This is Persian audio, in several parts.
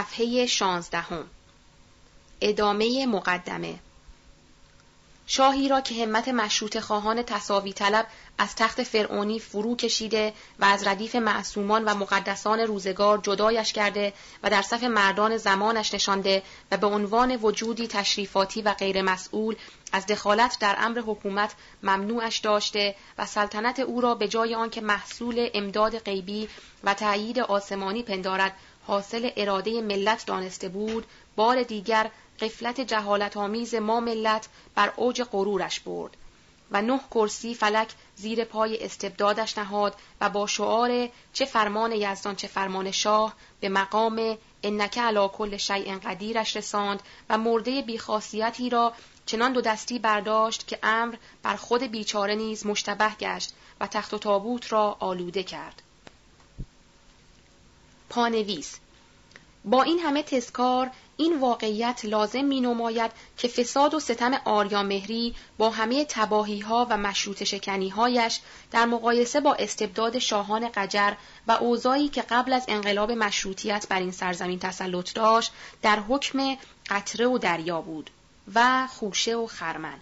صفحه شانزدهم. ادامه مقدمه. شاهی را که همت مشروط خواهان تصاوی طلب از تخت فرعونی فرو کشیده و از ردیف معصومان و مقدسان روزگار جدایش کرده و در صف مردان زمانش نشانده و به عنوان وجودی تشریفاتی و غیر مسئول از دخالت در امر حکومت ممنوعش داشته و سلطنت او را به جای آنکه محصول امداد غیبی و تأیید آسمانی پندارد حاصل اراده ملت دانسته بود بار دیگر قفلت جهالت آمیز ما ملت بر اوج غرورش برد و نه کرسی فلک زیر پای استبدادش نهاد و با شعار چه فرمان یزدان چه فرمان شاه به مقام انکه علا کل شیء قدیرش رساند و مرده بیخاصیتی را چنان دو دستی برداشت که امر بر خود بیچاره نیز مشتبه گشت و تخت و تابوت را آلوده کرد. پانویس با این همه تسکار این واقعیت لازم می نماید که فساد و ستم آریامهری با همه تباهی ها و مشروط شکنی هایش در مقایسه با استبداد شاهان قجر و اوضاعی که قبل از انقلاب مشروطیت بر این سرزمین تسلط داشت در حکم قطره و دریا بود و خوشه و خرمن.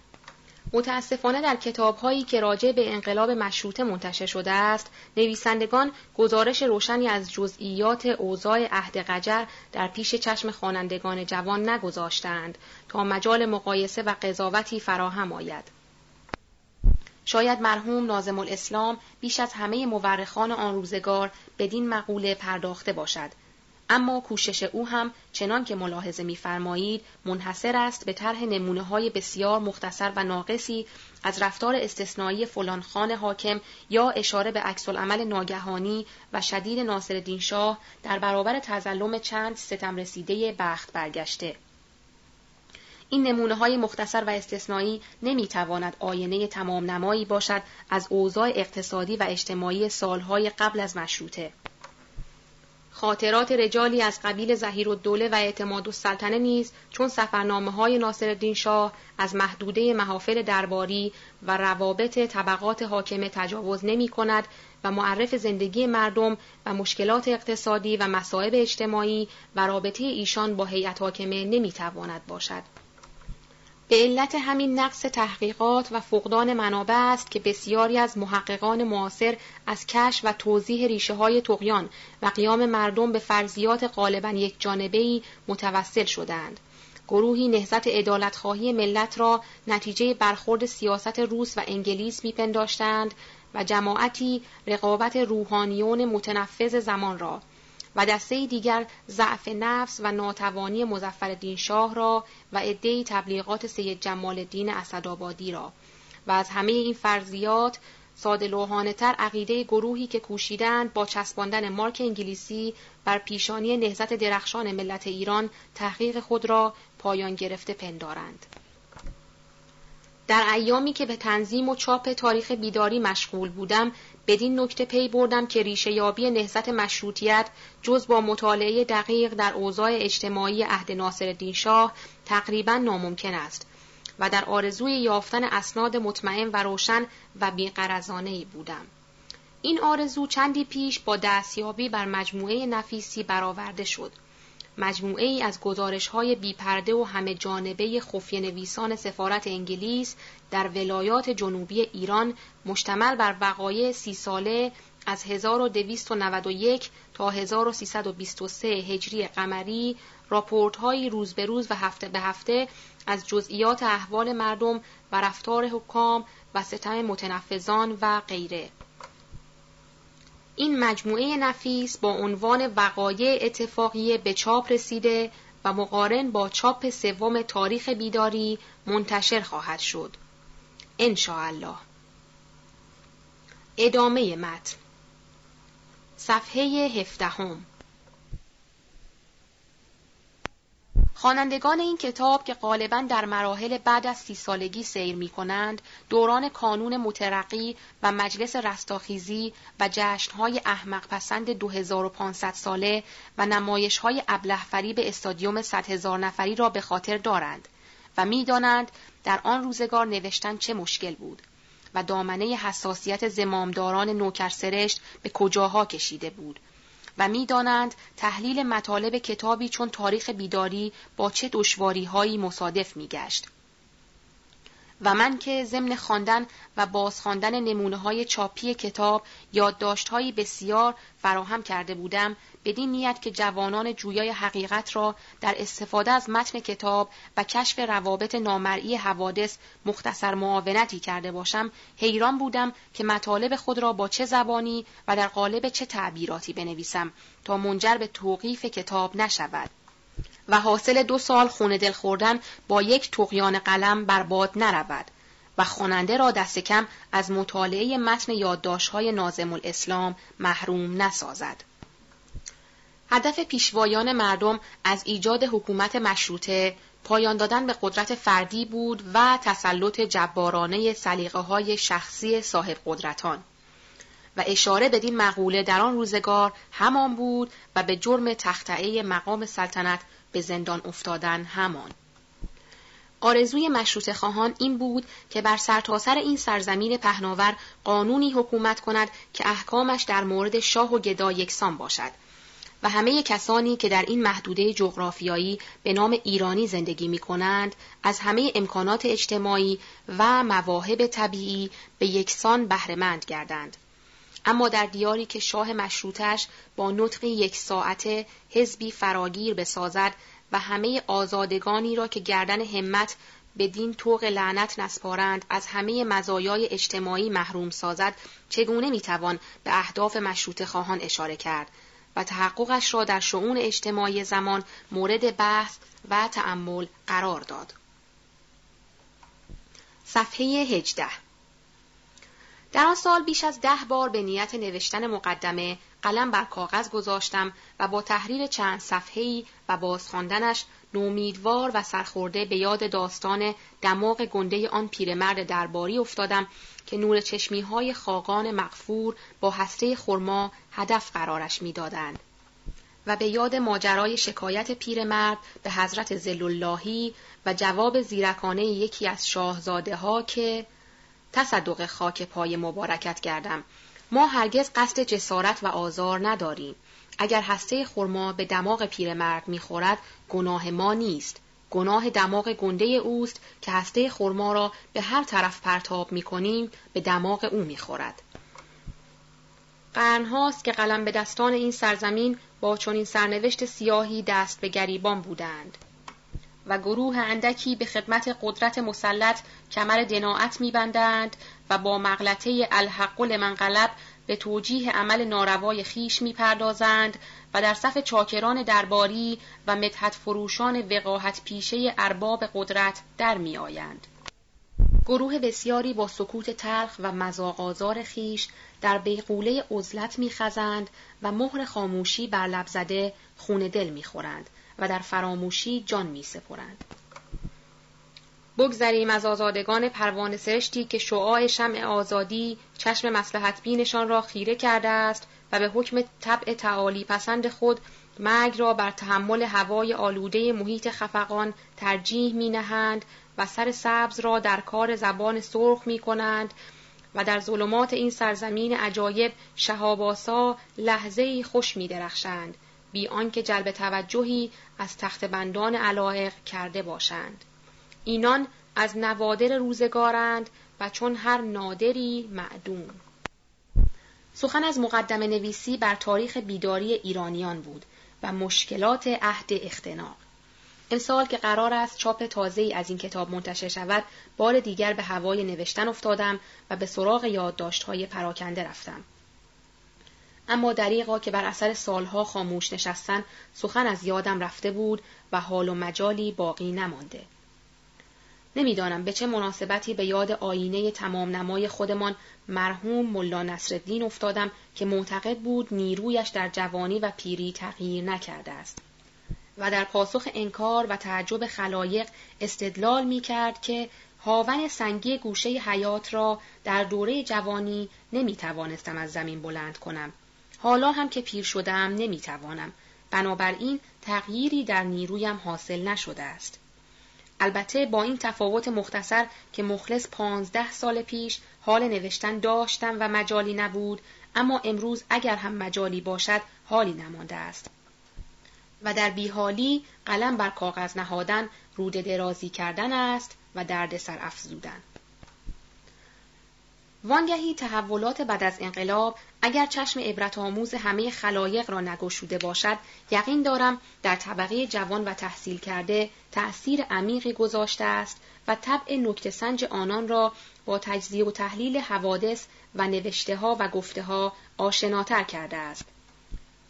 متاسفانه در کتابهایی که راجع به انقلاب مشروطه منتشر شده است نویسندگان گزارش روشنی از جزئیات اوضاع عهد قجر در پیش چشم خوانندگان جوان نگذاشتند تا مجال مقایسه و قضاوتی فراهم آید. شاید مرحوم نازم الاسلام بیش از همه مورخان آن روزگار بدین مقوله پرداخته باشد. اما کوشش او هم چنان که ملاحظه می‌فرمایید منحصر است به طرح نمونه های بسیار مختصر و ناقصی از رفتار استثنایی فلان خان حاکم یا اشاره به عکس عمل ناگهانی و شدید ناصرالدین شاه در برابر تظلم چند ستم رسیده بخت برگشته. این نمونه های مختصر و استثنایی نمی تواند آینه تمام نمایی باشد از اوضاع اقتصادی و اجتماعی سالهای قبل از مشروطه. خاطرات رجالی از قبیل زهیر الدوله و اعتماد السلطنه نیز چون سفرنامه های ناصر شاه از محدوده محافل درباری و روابط طبقات حاکمه تجاوز نمی کند و معرف زندگی مردم و مشکلات اقتصادی و مصائب اجتماعی و رابطه ایشان با هیئت حاکمه نمی تواند باشد. به علت همین نقص تحقیقات و فقدان منابع است که بسیاری از محققان معاصر از کش و توضیح ریشه های تقیان و قیام مردم به فرضیات غالبا یک جانبهی متوسل شدند. گروهی نهزت ادالتخواهی ملت را نتیجه برخورد سیاست روس و انگلیس میپنداشتند و جماعتی رقابت روحانیون متنفذ زمان را و دسته دیگر ضعف نفس و ناتوانی مزفر شاه را و عدهای تبلیغات سید جمال الدین اسدآبادی را و از همه این فرضیات ساده لوحانه تر عقیده گروهی که کوشیدند با چسباندن مارک انگلیسی بر پیشانی نهزت درخشان ملت ایران تحقیق خود را پایان گرفته پندارند. در ایامی که به تنظیم و چاپ تاریخ بیداری مشغول بودم بدین نکته پی بردم که ریشه یابی نهزت مشروطیت جز با مطالعه دقیق در اوضاع اجتماعی عهد ناصرالدین شاه تقریبا ناممکن است و در آرزوی یافتن اسناد مطمئن و روشن و بیقرزانه بودم. این آرزو چندی پیش با دستیابی بر مجموعه نفیسی برآورده شد. مجموعه ای از گزارش های بیپرده و همه جانبه خفیه نویسان سفارت انگلیس در ولایات جنوبی ایران مشتمل بر وقایع سی ساله از 1291 تا 1323 هجری قمری راپورت های روز به روز و هفته به هفته از جزئیات احوال مردم و رفتار حکام و ستم متنفذان و غیره. این مجموعه نفیس با عنوان وقایع اتفاقیه به چاپ رسیده و مقارن با چاپ سوم تاریخ بیداری منتشر خواهد شد. الله. ادامه متن صفحه هفدهم خوانندگان این کتاب که غالبا در مراحل بعد از سی سالگی سیر می کنند، دوران کانون مترقی و مجلس رستاخیزی و جشنهای احمق پسند 2500 ساله و نمایشهای ابله به استادیوم 100 هزار نفری را به خاطر دارند و می‌دانند در آن روزگار نوشتن چه مشکل بود و دامنه حساسیت زمامداران نوکرسرشت به کجاها کشیده بود. و می‌دانند تحلیل مطالب کتابی چون تاریخ بیداری با چه دشواریهایی مصادف میگشت. و من که ضمن خواندن و بازخواندن نمونه های چاپی کتاب یادداشتهایی بسیار فراهم کرده بودم بدین نیت که جوانان جویای حقیقت را در استفاده از متن کتاب و کشف روابط نامرئی حوادث مختصر معاونتی کرده باشم حیران بودم که مطالب خود را با چه زبانی و در قالب چه تعبیراتی بنویسم تا منجر به توقیف کتاب نشود. و حاصل دو سال خونه دل خوردن با یک تقیان قلم برباد نرود و خواننده را دست کم از مطالعه متن یادداشت‌های نازم الاسلام محروم نسازد. هدف پیشوایان مردم از ایجاد حکومت مشروطه پایان دادن به قدرت فردی بود و تسلط جبارانه سلیقه های شخصی صاحب قدرتان. و اشاره بدین مقوله در آن روزگار همان بود و به جرم تختعه مقام سلطنت به زندان افتادن همان. آرزوی مشروط خواهان این بود که بر سرتاسر سر این سرزمین پهناور قانونی حکومت کند که احکامش در مورد شاه و گدا یکسان باشد و همه کسانی که در این محدوده جغرافیایی به نام ایرانی زندگی می کنند از همه امکانات اجتماعی و مواهب طبیعی به یکسان بهرهمند گردند. اما در دیاری که شاه مشروطش با نطقی یک ساعته حزبی فراگیر بسازد و همه آزادگانی را که گردن همت به دین توق لعنت نسپارند از همه مزایای اجتماعی محروم سازد چگونه می‌توان به اهداف مشروط خواهان اشاره کرد و تحققش را در شعون اجتماعی زمان مورد بحث و تأمل قرار داد. صفحه 18 در آن سال بیش از ده بار به نیت نوشتن مقدمه قلم بر کاغذ گذاشتم و با تحریر چند صفحه‌ای و بازخواندنش نومیدوار و سرخورده به یاد داستان دماغ گنده آن پیرمرد درباری افتادم که نور چشمی های خاقان مغفور با هسته خرما هدف قرارش می‌دادند. و به یاد ماجرای شکایت پیرمرد به حضرت زلاللهی و جواب زیرکانه یکی از شاهزاده ها که تصدق خاک پای مبارکت کردم. ما هرگز قصد جسارت و آزار نداریم. اگر هسته خرما به دماغ پیرمرد می‌خورد گناه ما نیست. گناه دماغ گنده اوست که هسته خرما را به هر طرف پرتاب می‌کنیم به دماغ او می‌خورد. قرنهاست که قلم به دستان این سرزمین با چنین سرنوشت سیاهی دست به گریبان بودند. و گروه اندکی به خدمت قدرت مسلط کمر دناعت میبندند و با مغلطه الحق لمن غلب به توجیه عمل ناروای خیش می‌پردازند و در صف چاکران درباری و مدحت فروشان وقاحت پیشه ارباب قدرت در میآیند. گروه بسیاری با سکوت تلخ و مزاق خیش در بیقوله عزلت میخزند و مهر خاموشی بر لب زده خون دل می‌خورند و در فراموشی جان میسپرند. بگذریم از آزادگان پروانه سرشتی که شعاع شمع آزادی چشم مسلحت بینشان را خیره کرده است و به حکم طبع تعالی پسند خود مرگ را بر تحمل هوای آلوده محیط خفقان ترجیح می نهند و سر سبز را در کار زبان سرخ می کنند و در ظلمات این سرزمین عجایب شهاباسا لحظه خوش می درخشند بی آنکه جلب توجهی از تخت بندان علایق کرده باشند. اینان از نوادر روزگارند و چون هر نادری معدوم. سخن از مقدم نویسی بر تاریخ بیداری ایرانیان بود و مشکلات عهد اختناق. امسال که قرار است چاپ تازه از این کتاب منتشر شود، بار دیگر به هوای نوشتن افتادم و به سراغ یادداشت‌های پراکنده رفتم. اما دریغا که بر اثر سالها خاموش نشستن سخن از یادم رفته بود و حال و مجالی باقی نمانده. نمی‌دانم به چه مناسبتی به یاد آینه تمام نمای خودمان مرحوم ملا نصرالدین افتادم که معتقد بود نیرویش در جوانی و پیری تغییر نکرده است و در پاسخ انکار و تعجب خلایق استدلال می کرد که هاون سنگی گوشه حیات را در دوره جوانی نمی توانستم از زمین بلند کنم. حالا هم که پیر شدم نمی توانم. بنابراین تغییری در نیرویم حاصل نشده است. البته با این تفاوت مختصر که مخلص پانزده سال پیش حال نوشتن داشتم و مجالی نبود اما امروز اگر هم مجالی باشد حالی نمانده است و در بیحالی قلم بر کاغذ نهادن رود درازی کردن است و درد سر افزودن وانگهی تحولات بعد از انقلاب اگر چشم عبرت آموز همه خلایق را نگشوده باشد یقین دارم در طبقه جوان و تحصیل کرده تأثیر عمیقی گذاشته است و طبع نکته سنج آنان را با تجزیه و تحلیل حوادث و نوشته ها و گفته ها آشناتر کرده است.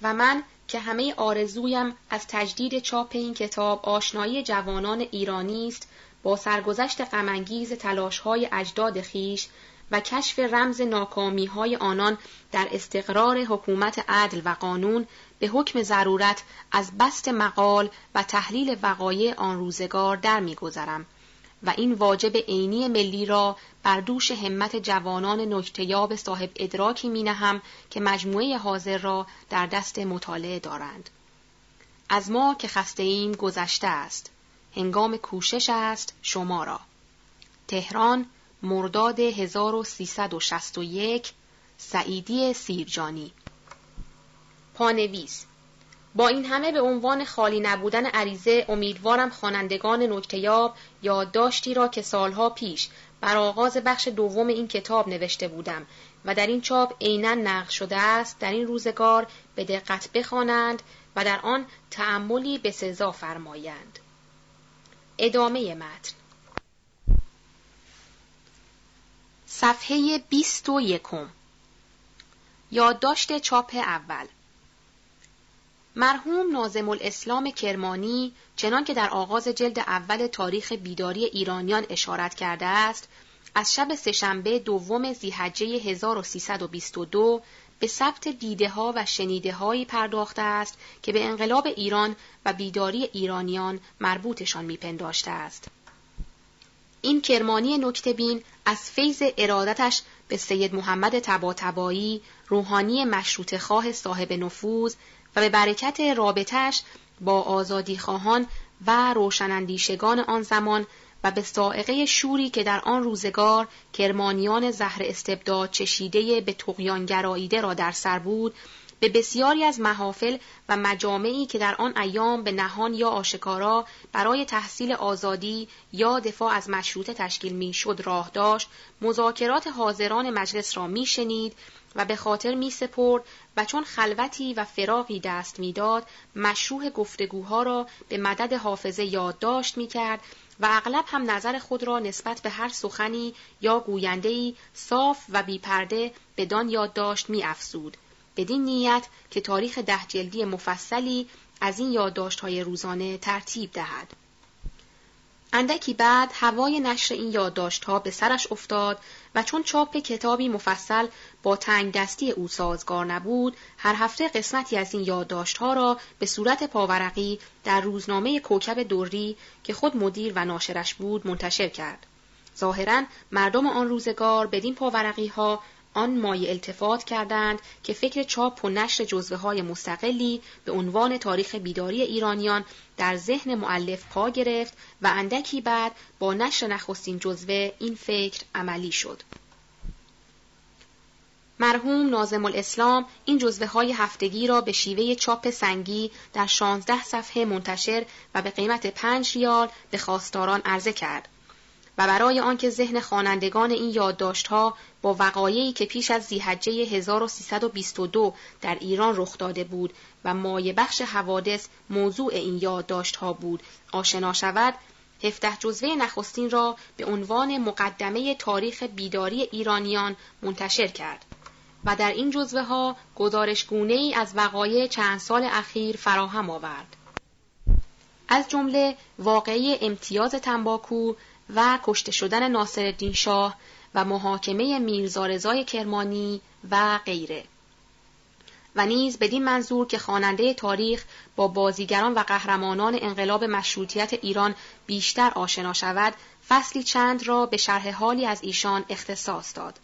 و من که همه آرزویم از تجدید چاپ این کتاب آشنایی جوانان ایرانی است با سرگذشت غمانگیز تلاشهای اجداد خیش و کشف رمز ناکامی های آنان در استقرار حکومت عدل و قانون به حکم ضرورت از بست مقال و تحلیل وقایع آن روزگار در میگذرم و این واجب عینی ملی را بر دوش همت جوانان نکتیاب صاحب ادراکی می نهم که مجموعه حاضر را در دست مطالعه دارند. از ما که خسته ایم گذشته است. هنگام کوشش است شما را. تهران مرداد 1361 سعیدی سیرجانی. پانویس. با این همه به عنوان خالی نبودن عریضه امیدوارم خوانندگان نکتیاب یادداشتی را که سالها پیش بر آغاز بخش دوم این کتاب نوشته بودم و در این چاپ عینا نقل شده است در این روزگار به دقت بخوانند و در آن تأملی به سزا فرمایند. ادامه متن. صفحه بیست و یکم یادداشت چاپ اول مرحوم نازم الاسلام کرمانی چنان که در آغاز جلد اول تاریخ بیداری ایرانیان اشارت کرده است از شب سهشنبه دوم زیحجه 1322 به ثبت دیده ها و شنیده هایی پرداخته است که به انقلاب ایران و بیداری ایرانیان مربوطشان میپنداشته است. این کرمانی نکتبین از فیض ارادتش به سید محمد تباتبایی روحانی مشروط خواه صاحب نفوذ و به برکت رابطش با آزادی خواهان و روشنندیشگان آن زمان و به سائقه شوری که در آن روزگار کرمانیان زهر استبداد چشیده به تقیان گراییده را در سر بود به بسیاری از محافل و مجامعی که در آن ایام به نهان یا آشکارا برای تحصیل آزادی یا دفاع از مشروط تشکیل می شد راه داشت مذاکرات حاضران مجلس را می شنید و به خاطر می سپرد و چون خلوتی و فراغی دست می‌داد مشروع گفتگوها را به مدد حافظه یادداشت می کرد و اغلب هم نظر خود را نسبت به هر سخنی یا گویندهی صاف و بیپرده بدان یادداشت می افسود. بدین نیت که تاریخ ده جلدی مفصلی از این یادداشت‌های روزانه ترتیب دهد. اندکی بعد هوای نشر این یادداشت‌ها به سرش افتاد و چون چاپ کتابی مفصل با تنگ دستی او سازگار نبود، هر هفته قسمتی از این یادداشت‌ها را به صورت پاورقی در روزنامه کوکب دوری که خود مدیر و ناشرش بود منتشر کرد. ظاهرا مردم آن روزگار بدین پاورقی ها آن مایه التفات کردند که فکر چاپ و نشر جزوه های مستقلی به عنوان تاریخ بیداری ایرانیان در ذهن معلف پا گرفت و اندکی بعد با نشر نخستین جزوه این فکر عملی شد. مرحوم نازم الاسلام این جزوه های هفتگی را به شیوه چاپ سنگی در 16 صفحه منتشر و به قیمت پنج ریال به خواستاران عرضه کرد. و برای آنکه ذهن خوانندگان این یادداشت‌ها با وقایعی که پیش از زیحجه 1322 در ایران رخ داده بود و مایه بخش حوادث موضوع این یادداشت‌ها بود آشنا شود هفته جزوه نخستین را به عنوان مقدمه تاریخ بیداری ایرانیان منتشر کرد و در این جزوه ها گزارشگونه ای از وقایع چند سال اخیر فراهم آورد. از جمله واقعی امتیاز تنباکو و کشته شدن ناصرالدین شاه و محاکمه میرزا کرمانی و غیره. و نیز بدین منظور که خواننده تاریخ با بازیگران و قهرمانان انقلاب مشروطیت ایران بیشتر آشنا شود فصلی چند را به شرح حالی از ایشان اختصاص داد.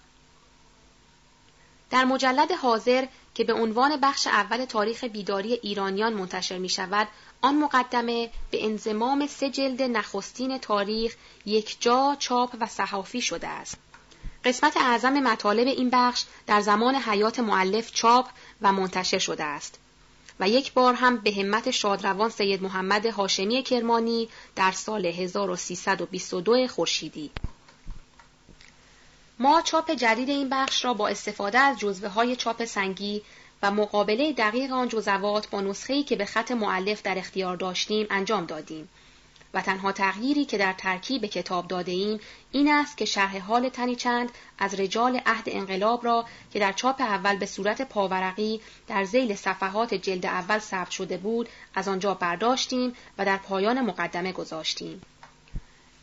در مجلد حاضر که به عنوان بخش اول تاریخ بیداری ایرانیان منتشر می شود، آن مقدمه به انزمام سه جلد نخستین تاریخ یک جا چاپ و صحافی شده است. قسمت اعظم مطالب این بخش در زمان حیات معلف چاپ و منتشر شده است. و یک بار هم به همت شادروان سید محمد هاشمی کرمانی در سال 1322 خورشیدی ما چاپ جدید این بخش را با استفاده از جزوه های چاپ سنگی و مقابله دقیق آن جزوات با نسخه‌ای که به خط معلف در اختیار داشتیم انجام دادیم و تنها تغییری که در ترکیب کتاب داده ایم این است که شرح حال تنی چند از رجال عهد انقلاب را که در چاپ اول به صورت پاورقی در زیل صفحات جلد اول ثبت شده بود از آنجا برداشتیم و در پایان مقدمه گذاشتیم.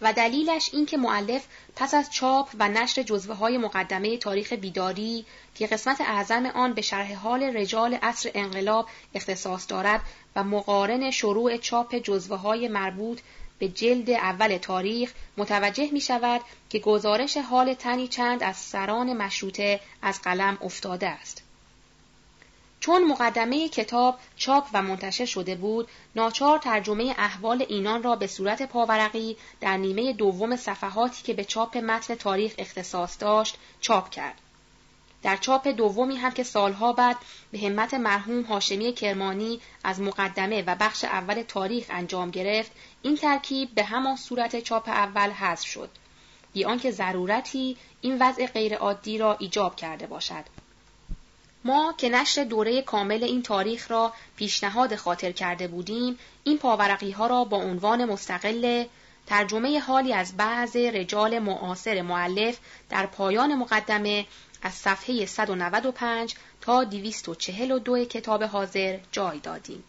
و دلیلش این که معلف پس از چاپ و نشر جزوه های مقدمه تاریخ بیداری که قسمت اعظم آن به شرح حال رجال عصر انقلاب اختصاص دارد و مقارن شروع چاپ جزوه های مربوط به جلد اول تاریخ متوجه می شود که گزارش حال تنی چند از سران مشروطه از قلم افتاده است. چون مقدمه کتاب چاپ و منتشر شده بود، ناچار ترجمه احوال اینان را به صورت پاورقی در نیمه دوم صفحاتی که به چاپ متن تاریخ اختصاص داشت، چاپ کرد. در چاپ دومی هم که سالها بعد به همت مرحوم هاشمی کرمانی از مقدمه و بخش اول تاریخ انجام گرفت این ترکیب به همان صورت چاپ اول حذف شد بی آنکه ضرورتی این وضع غیرعادی را ایجاب کرده باشد ما که نشر دوره کامل این تاریخ را پیشنهاد خاطر کرده بودیم این پاورقی ها را با عنوان مستقل ترجمه حالی از بعض رجال معاصر معلف در پایان مقدمه از صفحه 195 تا 242 کتاب حاضر جای دادیم.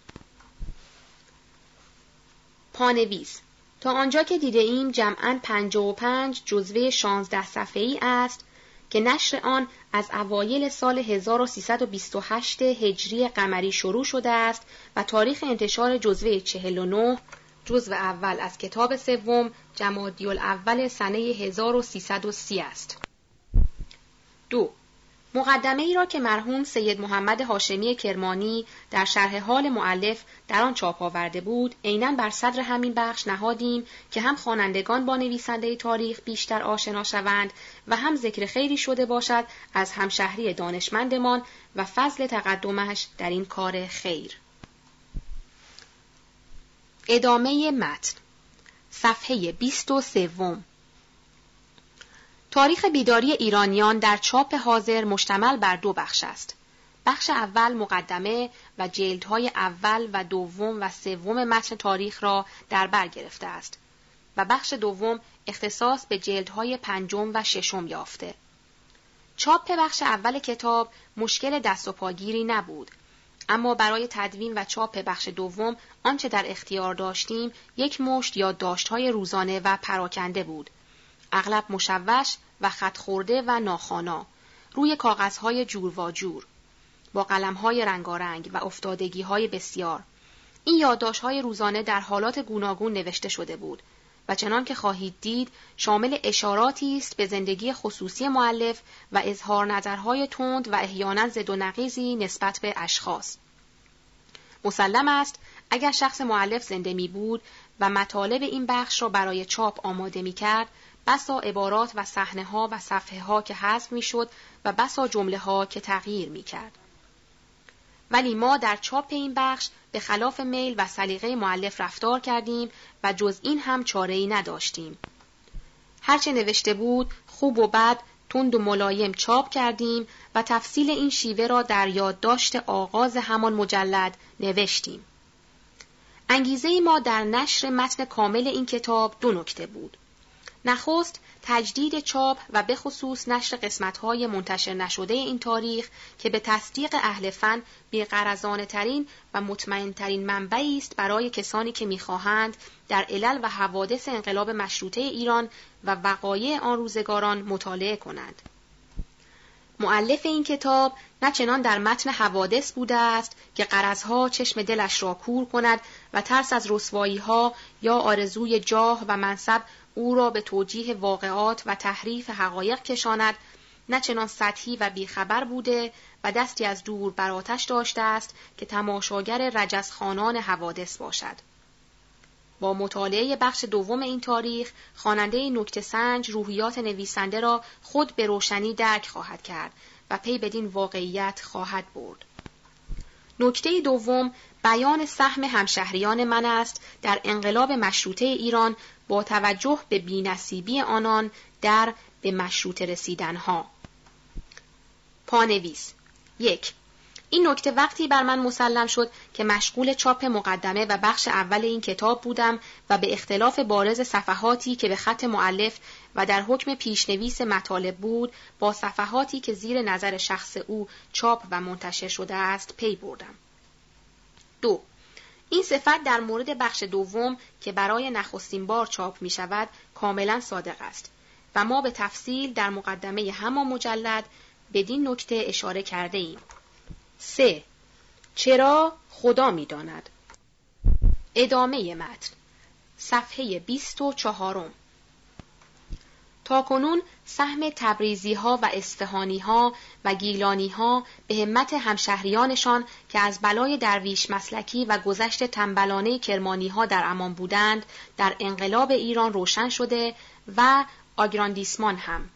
پانویس تا آنجا که دیده ایم جمعاً 55 جزوه 16 صفحه ای است که نشر آن از اوایل سال 1328 هجری قمری شروع شده است و تاریخ انتشار جزوه 49 جزو اول از کتاب سوم جمادی الاول سنه 1330 است. دو مقدمه ای را که مرحوم سید محمد هاشمی کرمانی در شرح حال معلف در آن چاپ آورده بود عینا بر صدر همین بخش نهادیم که هم خوانندگان با نویسنده تاریخ بیشتر آشنا شوند و هم ذکر خیری شده باشد از همشهری دانشمندمان و فضل تقدمش در این کار خیر. ادامه متن. صفحه 23 تاریخ بیداری ایرانیان در چاپ حاضر مشتمل بر دو بخش است. بخش اول مقدمه و جلدهای اول و دوم و سوم متن تاریخ را در بر گرفته است و بخش دوم اختصاص به جلدهای پنجم و ششم یافته. چاپ بخش اول کتاب مشکل دست و پاگیری نبود اما برای تدوین و چاپ بخش دوم آنچه در اختیار داشتیم یک مشت یا داشتهای روزانه و پراکنده بود اغلب مشوش و خط خورده و ناخانا روی کاغذهای جور و جور با قلمهای رنگارنگ و افتادگیهای بسیار. این یادداشت‌های روزانه در حالات گوناگون نوشته شده بود و چنان که خواهید دید شامل اشاراتی است به زندگی خصوصی معلف و اظهار نظرهای تند و احیانا زد و نقیزی نسبت به اشخاص. مسلم است اگر شخص معلف زنده می بود و مطالب این بخش را برای چاپ آماده می کرد بسا عبارات و صحنه ها و صفحه ها که حذف می‌شد و بسا جمله ها که تغییر می کرد. ولی ما در چاپ این بخش به خلاف میل و سلیقه معلف رفتار کردیم و جز این هم چاره ای نداشتیم. هرچه نوشته بود خوب و بد تند و ملایم چاپ کردیم و تفصیل این شیوه را در یادداشت آغاز همان مجلد نوشتیم. انگیزه ما در نشر متن کامل این کتاب دو نکته بود. نخست تجدید چاپ و به خصوص نشر قسمت‌های منتشر نشده این تاریخ که به تصدیق اهل فن بیقرزانه ترین و مطمئن ترین منبعی است برای کسانی که می‌خواهند در علل و حوادث انقلاب مشروطه ایران و وقایع آن روزگاران مطالعه کنند. معلف این کتاب نه چنان در متن حوادث بوده است که قرضها چشم دلش را کور کند و ترس از رسوایی ها یا آرزوی جاه و منصب او را به توجیه واقعات و تحریف حقایق کشاند نه چنان سطحی و بیخبر بوده و دستی از دور بر آتش داشته است که تماشاگر رجزخانان حوادث باشد. با مطالعه بخش دوم این تاریخ خواننده نکته سنج روحیات نویسنده را خود به روشنی درک خواهد کرد و پی بدین واقعیت خواهد برد. نکته دوم بیان سهم همشهریان من است در انقلاب مشروطه ایران با توجه به بینصیبی آنان در به مشروطه رسیدنها. پانویس یک این نکته وقتی بر من مسلم شد که مشغول چاپ مقدمه و بخش اول این کتاب بودم و به اختلاف بارز صفحاتی که به خط معلف و در حکم پیشنویس مطالب بود با صفحاتی که زیر نظر شخص او چاپ و منتشر شده است پی بردم. دو این صفت در مورد بخش دوم که برای نخستین بار چاپ می شود کاملا صادق است و ما به تفصیل در مقدمه همان مجلد بدین نکته اشاره کرده ایم. 3. چرا خدا می داند. ادامه متن صفحه 24 تا کنون سهم تبریزی ها و اصفهانی ها و گیلانی ها به همت همشهریانشان که از بلای درویش مسلکی و گذشت تنبلانه کرمانی ها در امان بودند در انقلاب ایران روشن شده و آگراندیسمان هم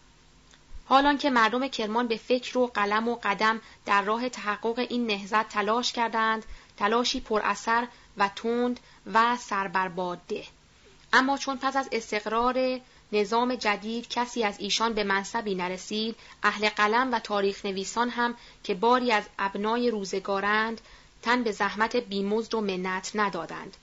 حالان که مردم کرمان به فکر و قلم و قدم در راه تحقق این نهزت تلاش کردند تلاشی پر اثر و تند و سربرباده اما چون پس از استقرار نظام جدید کسی از ایشان به منصبی نرسید اهل قلم و تاریخ نویسان هم که باری از ابنای روزگارند تن به زحمت بیمزد و منت ندادند.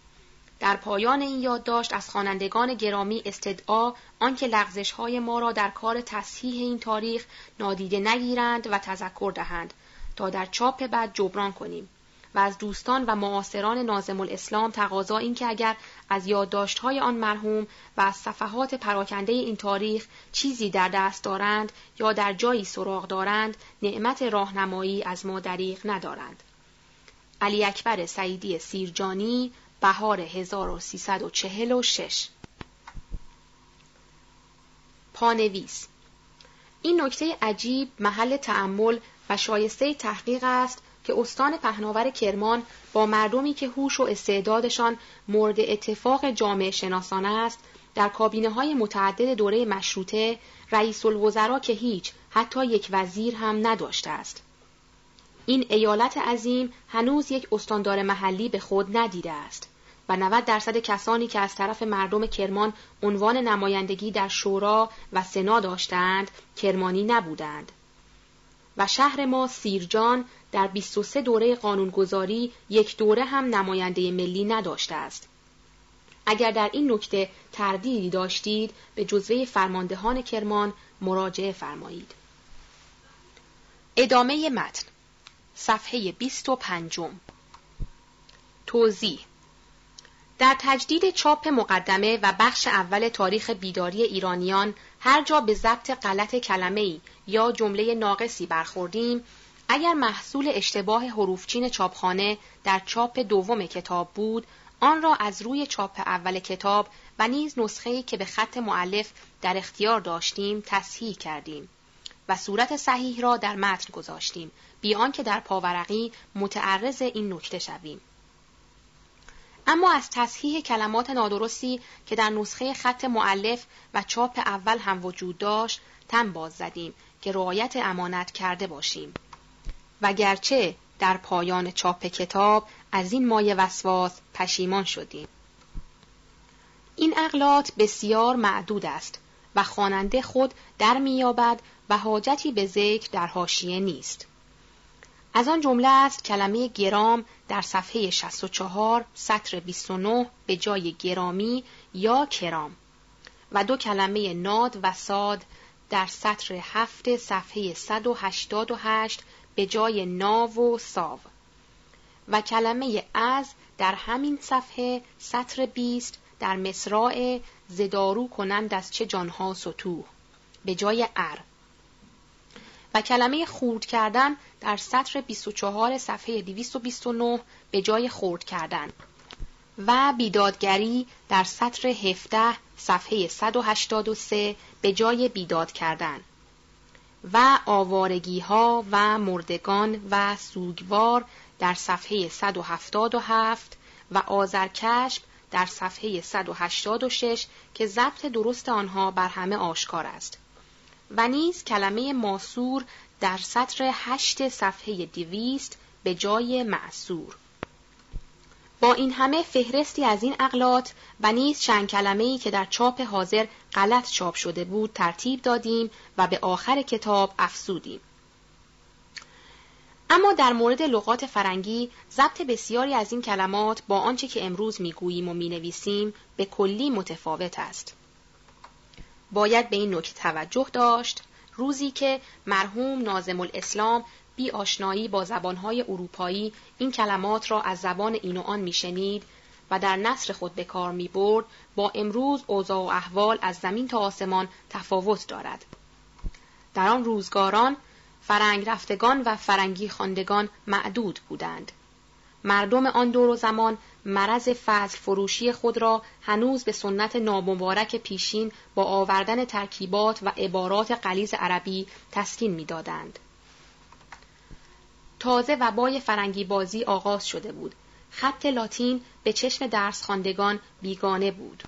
در پایان این یادداشت از خوانندگان گرامی استدعا آنکه لغزش های ما را در کار تصحیح این تاریخ نادیده نگیرند و تذکر دهند. تا در چاپ بعد جبران کنیم. و از دوستان و معاصران نازم الاسلام تقاضا این که اگر از یادداشت‌های آن مرحوم و از صفحات پراکنده این تاریخ چیزی در دست دارند یا در جایی سراغ دارند نعمت راهنمایی از ما دریغ ندارند. علی اکبر سعیدی سیرجانی بهار 1346 پانویس این نکته عجیب محل تأمل و شایسته تحقیق است که استان پهناور کرمان با مردمی که هوش و استعدادشان مورد اتفاق جامعه شناسان است در کابینه های متعدد دوره مشروطه رئیس الوزراء که هیچ حتی یک وزیر هم نداشته است. این ایالت عظیم هنوز یک استاندار محلی به خود ندیده است. و 90 درصد کسانی که از طرف مردم کرمان عنوان نمایندگی در شورا و سنا داشتند کرمانی نبودند و شهر ما سیرجان در 23 دوره قانونگذاری یک دوره هم نماینده ملی نداشته است. اگر در این نکته تردیدی داشتید به جزوه فرماندهان کرمان مراجعه فرمایید. ادامه متن صفحه 25 توضیح در تجدید چاپ مقدمه و بخش اول تاریخ بیداری ایرانیان هر جا به ضبط غلط کلمه یا جمله ناقصی برخوردیم اگر محصول اشتباه حروفچین چاپخانه در چاپ دوم کتاب بود آن را از روی چاپ اول کتاب و نیز نسخه‌ای که به خط معلف در اختیار داشتیم تصحیح کردیم و صورت صحیح را در متن گذاشتیم بیان که در پاورقی متعرض این نکته شویم. اما از تصحیح کلمات نادرستی که در نسخه خط معلف و چاپ اول هم وجود داشت تن باز زدیم که رعایت امانت کرده باشیم. و گرچه در پایان چاپ کتاب از این مایه وسواس پشیمان شدیم. این اغلاط بسیار معدود است و خواننده خود در میابد و حاجتی به ذکر در حاشیه نیست. از آن جمله است کلمه گرام در صفحه 64 سطر 29 به جای گرامی یا کرام و دو کلمه ناد و ساد در سطر هفت صفحه 188 به جای ناو و ساو و کلمه از در همین صفحه سطر 20 در مصراع زدارو کنند از چه جانها سطوح به جای ار و کلمه خورد کردن در سطر 24 صفحه 229 به جای خورد کردن و بیدادگری در سطر 17 صفحه 183 به جای بیداد کردن و آوارگی ها و مردگان و سوگوار در صفحه 177 و آذرکشف در صفحه 186 که ضبط درست آنها بر همه آشکار است. و نیز کلمه ماسور در سطر هشت صفحه دیویست به جای معصور. با این همه فهرستی از این اقلات و نیز چند کلمه ای که در چاپ حاضر غلط چاپ شده بود ترتیب دادیم و به آخر کتاب افسودیم. اما در مورد لغات فرنگی ضبط بسیاری از این کلمات با آنچه که امروز می‌گوییم و می‌نویسیم به کلی متفاوت است. باید به این نکته توجه داشت روزی که مرحوم نازم الاسلام بی آشنایی با زبانهای اروپایی این کلمات را از زبان این و آن میشنید و در نصر خود به کار می برد با امروز اوضاع و احوال از زمین تا آسمان تفاوت دارد. در آن روزگاران فرنگ رفتگان و فرنگی خواندگان معدود بودند. مردم آن دور و زمان مرض فضل فروشی خود را هنوز به سنت نامبارک پیشین با آوردن ترکیبات و عبارات قلیز عربی تسکین می‌دادند. تازه وبای فرنگی بازی آغاز شده بود. خط لاتین به چشم درس خواندگان بیگانه بود.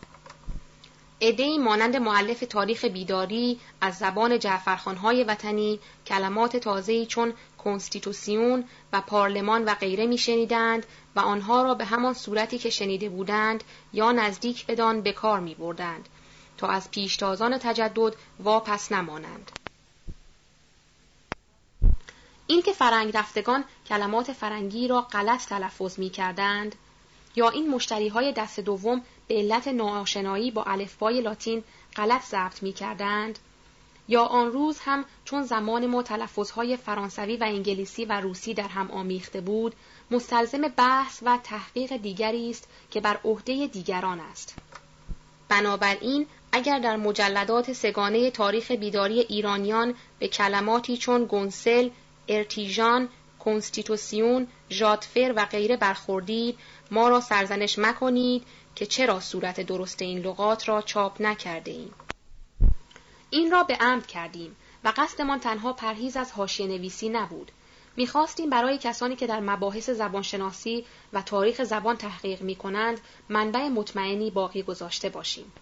ادهی مانند معلف تاریخ بیداری از زبان جعفرخانهای وطنی کلمات تازه‌ای چون کنستیتوسیون و پارلمان و غیره میشنیدند و آنها را به همان صورتی که شنیده بودند یا نزدیک بدان به کار می بردند تا از پیشتازان تجدد واپس نمانند. اینکه فرنگ رفتگان کلمات فرنگی را غلط تلفظ می کردند یا این مشتری های دست دوم به علت ناآشنایی با الفبای لاتین غلط ضبط می کردند یا آن روز هم چون زمان ما تلفظهای فرانسوی و انگلیسی و روسی در هم آمیخته بود مستلزم بحث و تحقیق دیگری است که بر عهده دیگران است بنابراین اگر در مجلدات سگانه تاریخ بیداری ایرانیان به کلماتی چون گونسل، ارتیژان، کنستیتوسیون، ژادفر و غیره برخوردید ما را سرزنش مکنید که چرا صورت درست این لغات را چاپ نکرده ایم. این را به عمد کردیم و قصدمان تنها پرهیز از حاشیه نویسی نبود. می‌خواستیم برای کسانی که در مباحث زبانشناسی و تاریخ زبان تحقیق می کنند منبع مطمئنی باقی گذاشته باشیم.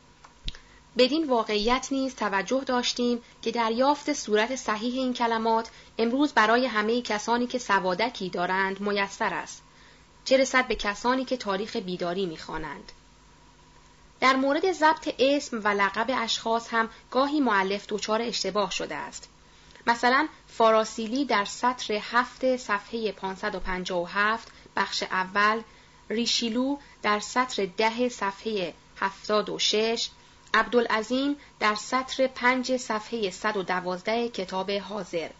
بدین واقعیت نیز توجه داشتیم که دریافت صورت صحیح این کلمات امروز برای همه کسانی که سوادکی دارند میسر است. چه رسد به کسانی که تاریخ بیداری می‌خوانند. در مورد ضبط اسم و لقب اشخاص هم گاهی معلف دچار اشتباه شده است. مثلا فاراسیلی در سطر هفت صفحه 557 بخش اول ریشیلو در سطر ده صفحه 76 عبدالعظیم در سطر پنج صفحه 112 کتاب حاضر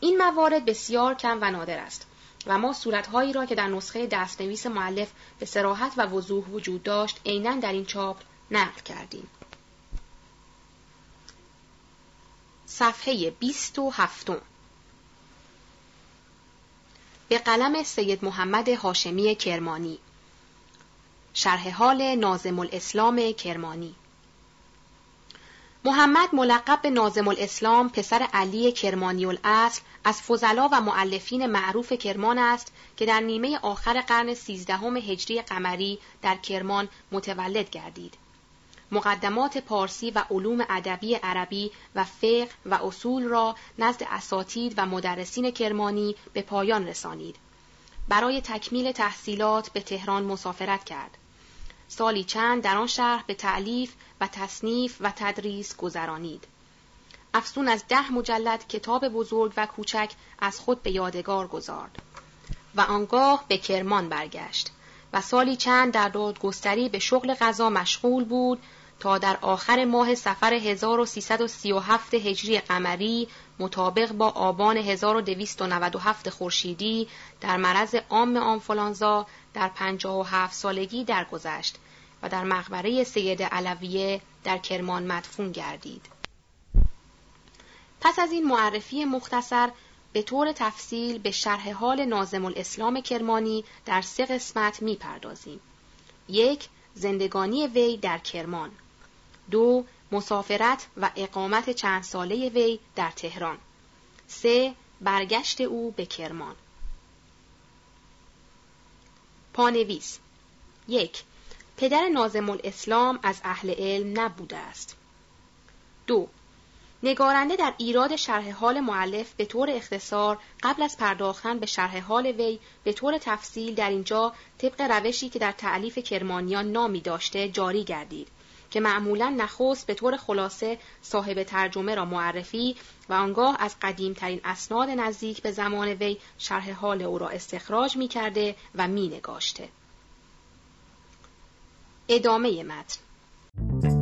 این موارد بسیار کم و نادر است و ما صورتهایی را که در نسخه دستنویس معلف به سراحت و وضوح وجود داشت عینا در این چاپ نقل کردیم. صفحه 27 به قلم سید محمد هاشمی کرمانی. شرح حال نازم الاسلام کرمانی. محمد ملقب به نازم الاسلام پسر علی کرمانی الاصل از فضلا و معلفین معروف کرمان است که در نیمه آخر قرن سیزدهم هجری قمری در کرمان متولد گردید. مقدمات پارسی و علوم ادبی عربی و فقه و اصول را نزد اساتید و مدرسین کرمانی به پایان رسانید. برای تکمیل تحصیلات به تهران مسافرت کرد. سالی چند در آن شهر به تعلیف و تصنیف و تدریس گذرانید. افسون از ده مجلد کتاب بزرگ و کوچک از خود به یادگار گذارد و آنگاه به کرمان برگشت و سالی چند در دادگستری به شغل غذا مشغول بود تا در آخر ماه سفر 1337 هجری قمری مطابق با آبان 1297 خورشیدی در مرض عام آنفولانزا در 57 سالگی درگذشت و در مقبره سید علویه در کرمان مدفون گردید. پس از این معرفی مختصر به طور تفصیل به شرح حال نازم الاسلام کرمانی در سه قسمت می پردازیم. یک، زندگانی وی در کرمان. دو، مسافرت و اقامت چند ساله وی در تهران سه برگشت او به کرمان پانویس یک پدر نازم الاسلام از اهل علم نبوده است. دو نگارنده در ایراد شرح حال معلف به طور اختصار قبل از پرداختن به شرح حال وی به طور تفصیل در اینجا طبق روشی که در تعلیف کرمانیان نامی داشته جاری گردید. که معمولا نخست به طور خلاصه صاحب ترجمه را معرفی و آنگاه از قدیمترین اسناد نزدیک به زمان وی شرح حال او را استخراج می کرده و می نگاشته. ادامه متن